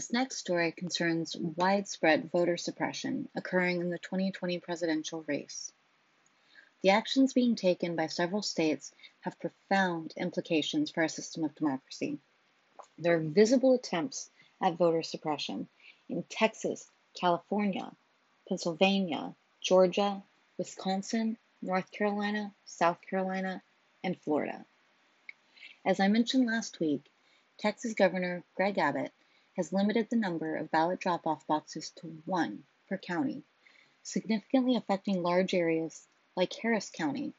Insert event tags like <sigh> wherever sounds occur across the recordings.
This next story concerns widespread voter suppression occurring in the 2020 presidential race. The actions being taken by several states have profound implications for our system of democracy. There are visible attempts at voter suppression in Texas, California, Pennsylvania, Georgia, Wisconsin, North Carolina, South Carolina, and Florida. As I mentioned last week, Texas Governor Greg Abbott has limited the number of ballot drop off boxes to one per county, significantly affecting large areas like Harris County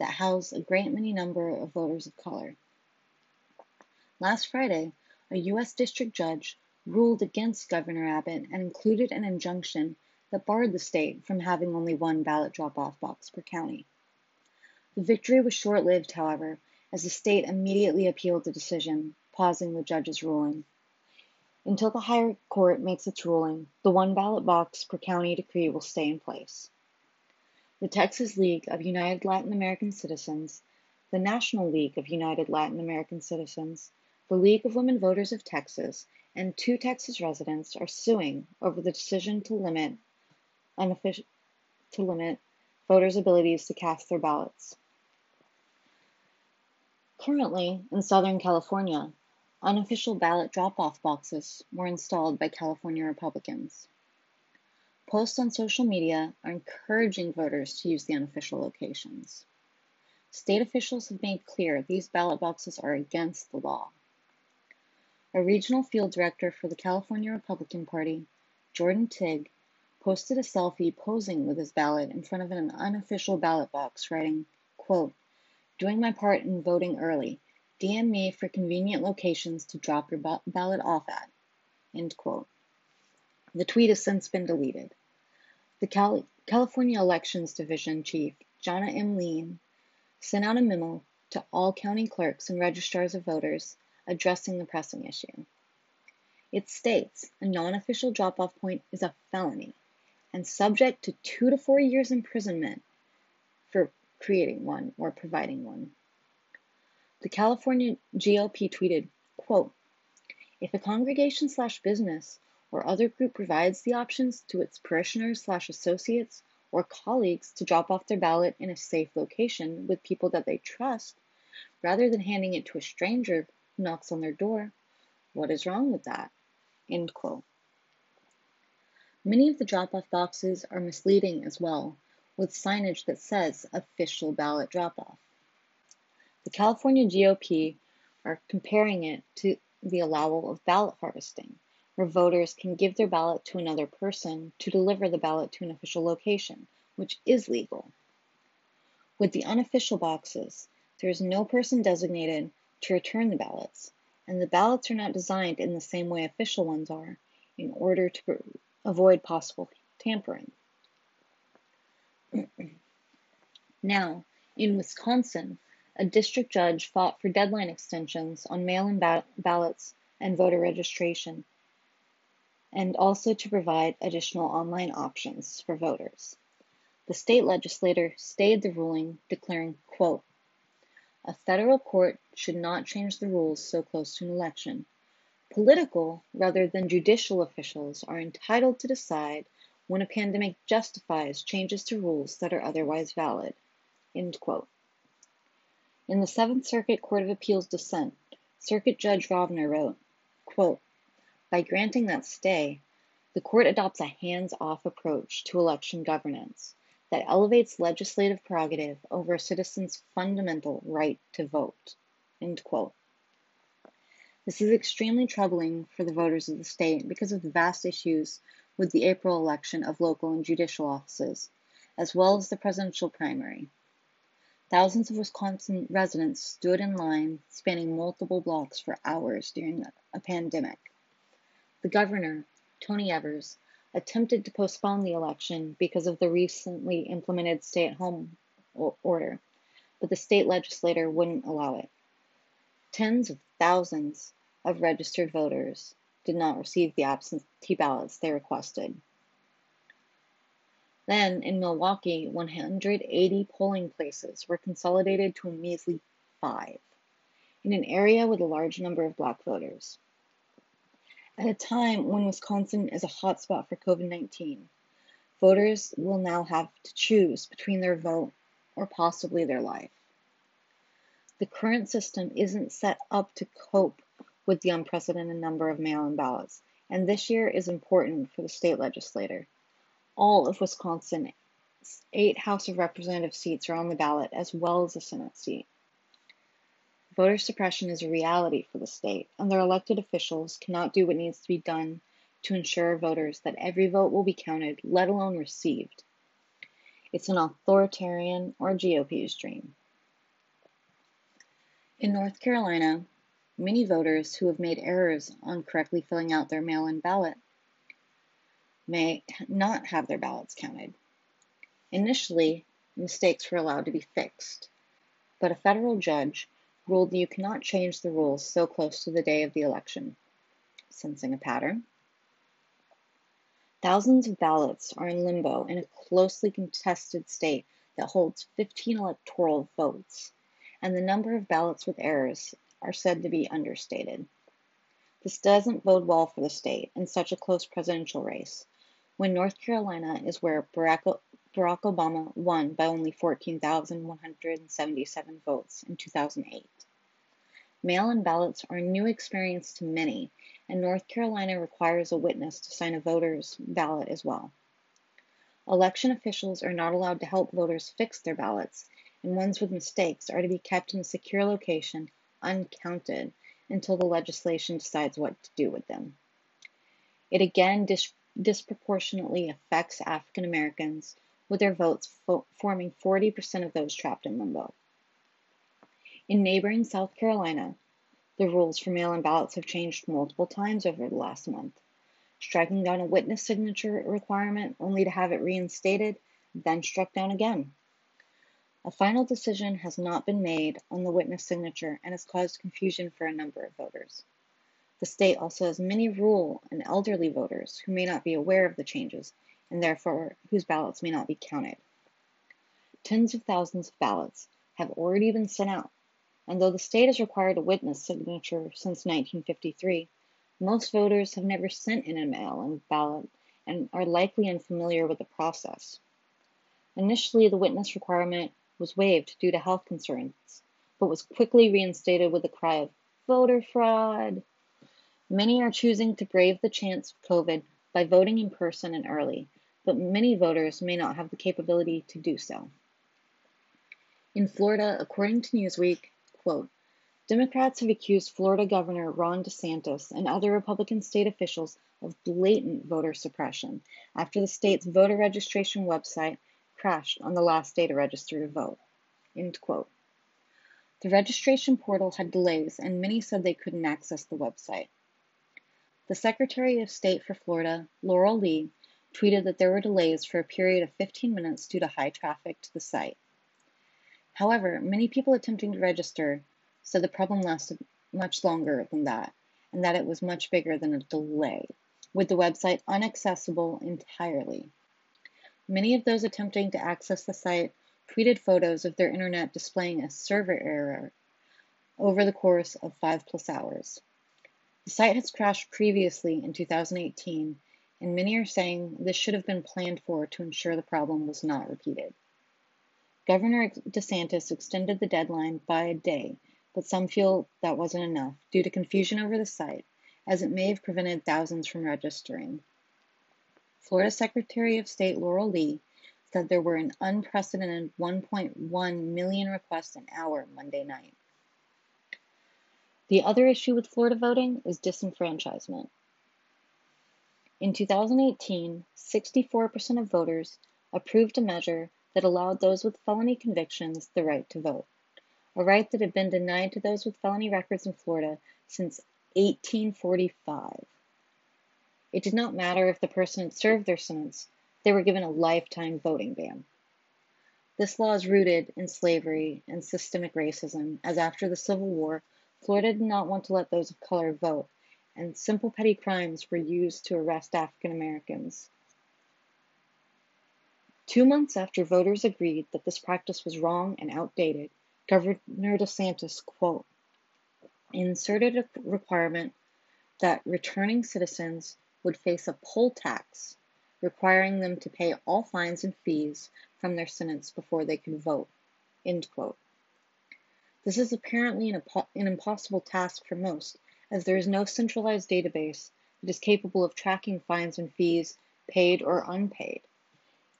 that house a great many number of voters of color. Last Friday, a U.S. district judge ruled against Governor Abbott and included an injunction that barred the state from having only one ballot drop off box per county. The victory was short lived, however, as the state immediately appealed the decision, pausing the judge's ruling. Until the higher court makes its ruling, the one ballot box per county decree will stay in place. The Texas League of United Latin American Citizens, the National League of United Latin American Citizens, the League of Women Voters of Texas, and two Texas residents are suing over the decision to limit unofficial to limit voters' abilities to cast their ballots. Currently, in Southern California, unofficial ballot drop off boxes were installed by California Republicans. Posts on social media are encouraging voters to use the unofficial locations. State officials have made clear these ballot boxes are against the law. A regional field director for the California Republican Party, Jordan Tigg, posted a selfie posing with his ballot in front of an unofficial ballot box, writing, quote, Doing my part in voting early. DM me for convenient locations to drop your ballot off at. End quote. The tweet has since been deleted. The Cal- California Elections Division Chief, Jana M. Lean, sent out a memo to all county clerks and registrars of voters addressing the pressing issue. It states a non official drop off point is a felony and subject to two to four years imprisonment for creating one or providing one. The California GOP tweeted, quote, if a congregation slash business or other group provides the options to its parishioners slash associates or colleagues to drop off their ballot in a safe location with people that they trust, rather than handing it to a stranger who knocks on their door, what is wrong with that? End quote. Many of the drop-off boxes are misleading as well, with signage that says official ballot drop-off. The California GOP are comparing it to the allowal of ballot harvesting, where voters can give their ballot to another person to deliver the ballot to an official location, which is legal. With the unofficial boxes, there is no person designated to return the ballots, and the ballots are not designed in the same way official ones are in order to avoid possible tampering. <clears throat> now, in Wisconsin, a district judge fought for deadline extensions on mail in ba- ballots and voter registration, and also to provide additional online options for voters. The state legislator stayed the ruling, declaring, quote, a federal court should not change the rules so close to an election Political rather than judicial officials are entitled to decide when a pandemic justifies changes to rules that are otherwise valid. End quote. In the Seventh Circuit Court of Appeals dissent, Circuit Judge Rovner wrote, quote, By granting that stay, the court adopts a hands off approach to election governance that elevates legislative prerogative over a citizen's fundamental right to vote. End quote. This is extremely troubling for the voters of the state because of the vast issues with the April election of local and judicial offices, as well as the presidential primary. Thousands of Wisconsin residents stood in line spanning multiple blocks for hours during a pandemic. The governor, Tony Evers, attempted to postpone the election because of the recently implemented stay at home order, but the state legislature wouldn't allow it. Tens of thousands of registered voters did not receive the absentee ballots they requested. Then, in Milwaukee, 180 polling places were consolidated to a measly five in an area with a large number of black voters. At a time when Wisconsin is a hotspot for COVID 19, voters will now have to choose between their vote or possibly their life. The current system isn't set up to cope with the unprecedented number of mail in ballots, and this year is important for the state legislature. All of Wisconsin's eight House of Representative seats are on the ballot, as well as a Senate seat. Voter suppression is a reality for the state, and their elected officials cannot do what needs to be done to ensure voters that every vote will be counted, let alone received. It's an authoritarian or GOP's dream. In North Carolina, many voters who have made errors on correctly filling out their mail in ballot may not have their ballots counted. Initially, mistakes were allowed to be fixed, but a federal judge ruled that you cannot change the rules so close to the day of the election. Sensing a pattern? Thousands of ballots are in limbo in a closely contested state that holds 15 electoral votes and the number of ballots with errors are said to be understated. This doesn't bode well for the state in such a close presidential race, when North Carolina is where Barack, Barack Obama won by only 14,177 votes in 2008. Mail in ballots are a new experience to many, and North Carolina requires a witness to sign a voter's ballot as well. Election officials are not allowed to help voters fix their ballots and ones with mistakes are to be kept in a secure location, uncounted, until the legislation decides what to do with them. It again dis- disproportionately affects African Americans, with their votes fo- forming 40% of those trapped in limbo. In neighboring South Carolina, the rules for mail in ballots have changed multiple times over the last month, striking down a witness signature requirement only to have it reinstated, then struck down again. A final decision has not been made on the witness signature and has caused confusion for a number of voters. The state also has many rural and elderly voters who may not be aware of the changes and therefore whose ballots may not be counted. Tens of thousands of ballots have already been sent out, and though the state has required a witness signature since 1953, most voters have never sent in a mail in ballot and are likely unfamiliar with the process. Initially, the witness requirement was waived due to health concerns, but was quickly reinstated with the cry of voter fraud. Many are choosing to brave the chance of COVID by voting in person and early, but many voters may not have the capability to do so. In Florida, according to Newsweek, quote, Democrats have accused Florida Governor Ron DeSantis and other Republican state officials of blatant voter suppression after the state's voter registration website crashed on the last day to register to vote. End quote. The registration portal had delays, and many said they couldn't access the website. The Secretary of State for Florida, Laurel Lee, tweeted that there were delays for a period of 15 minutes due to high traffic to the site. However, many people attempting to register said the problem lasted much longer than that, and that it was much bigger than a delay, with the website inaccessible entirely. Many of those attempting to access the site tweeted photos of their internet displaying a server error over the course of five plus hours. The site has crashed previously in 2018, and many are saying this should have been planned for to ensure the problem was not repeated. Governor DeSantis extended the deadline by a day, but some feel that wasn't enough due to confusion over the site, as it may have prevented thousands from registering. Florida Secretary of State Laurel Lee said there were an unprecedented 1.1 million requests an hour Monday night. The other issue with Florida voting is disenfranchisement. In 2018, 64% of voters approved a measure that allowed those with felony convictions the right to vote, a right that had been denied to those with felony records in Florida since 1845. It did not matter if the person had served their sentence, they were given a lifetime voting ban. This law is rooted in slavery and systemic racism, as after the Civil War, Florida did not want to let those of color vote, and simple petty crimes were used to arrest African Americans. Two months after voters agreed that this practice was wrong and outdated, Governor DeSantis, quote, inserted a requirement that returning citizens would face a poll tax, requiring them to pay all fines and fees from their sentence before they could vote. End quote. This is apparently an, an impossible task for most, as there is no centralized database that is capable of tracking fines and fees paid or unpaid.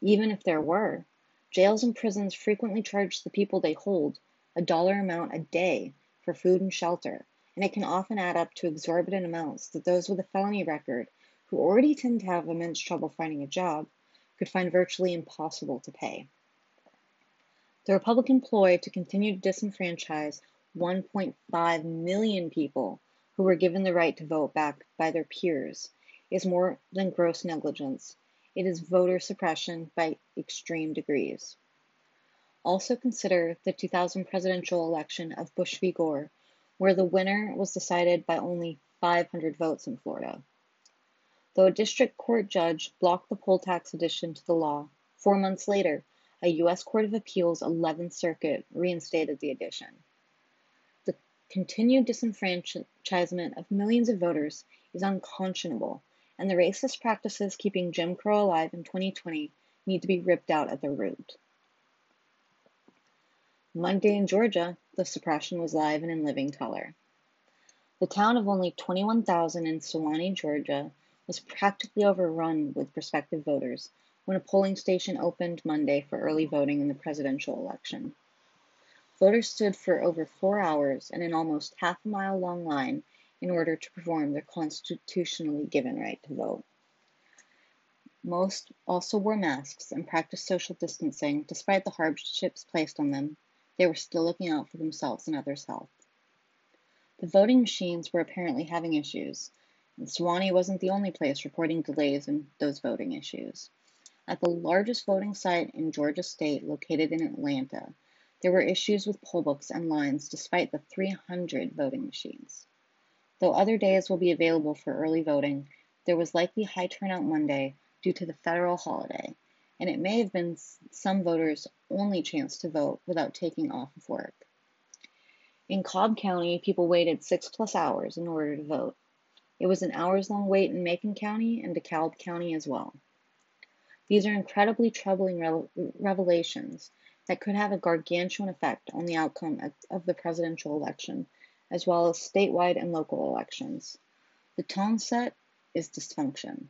Even if there were, jails and prisons frequently charge the people they hold a dollar amount a day for food and shelter, and it can often add up to exorbitant amounts that those with a felony record, who already tend to have immense trouble finding a job, could find virtually impossible to pay. The Republican ploy to continue to disenfranchise 1.5 million people who were given the right to vote back by their peers is more than gross negligence. It is voter suppression by extreme degrees. Also consider the 2000 presidential election of Bush v. Gore, where the winner was decided by only 500 votes in Florida. Though a district court judge blocked the poll tax addition to the law, four months later, a U.S. Court of Appeals 11th Circuit reinstated the addition. The continued disenfranchisement of millions of voters is unconscionable, and the racist practices keeping Jim Crow alive in 2020 need to be ripped out at the root. Monday in Georgia, the suppression was live and in living color. The town of only 21,000 in Suwanee, Georgia, was practically overrun with prospective voters when a polling station opened Monday for early voting in the presidential election. Voters stood for over four hours in an almost half a mile long line in order to perform their constitutionally given right to vote. Most also wore masks and practiced social distancing despite the hardships placed on them. They were still looking out for themselves and others' health. The voting machines were apparently having issues, and Suwanee wasn't the only place reporting delays in those voting issues. At the largest voting site in Georgia State, located in Atlanta, there were issues with poll books and lines despite the 300 voting machines. Though other days will be available for early voting, there was likely high turnout Monday due to the federal holiday, and it may have been some voters' only chance to vote without taking off of work. In Cobb County, people waited six plus hours in order to vote. It was an hours long wait in Macon County and DeKalb County as well. These are incredibly troubling revelations that could have a gargantuan effect on the outcome of the presidential election, as well as statewide and local elections. The tone set is dysfunction.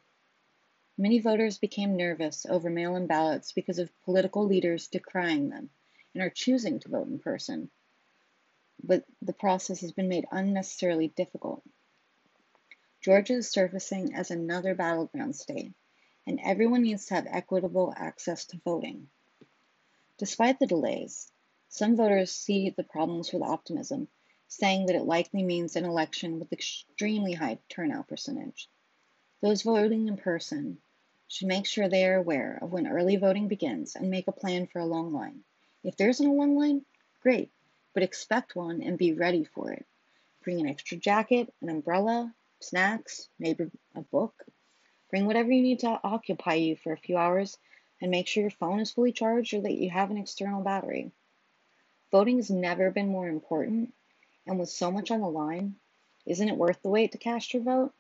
Many voters became nervous over mail in ballots because of political leaders decrying them and are choosing to vote in person. But the process has been made unnecessarily difficult. Georgia is surfacing as another battleground state and everyone needs to have equitable access to voting. Despite the delays, some voters see the problems with optimism, saying that it likely means an election with extremely high turnout percentage. Those voting in person should make sure they are aware of when early voting begins and make a plan for a long line. If there isn't a long line, great, but expect one and be ready for it. Bring an extra jacket, an umbrella, snacks, maybe a book, Bring whatever you need to occupy you for a few hours and make sure your phone is fully charged or that you have an external battery. Voting has never been more important, and with so much on the line, isn't it worth the wait to cast your vote?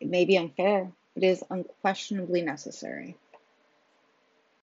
It may be unfair, but it is unquestionably necessary.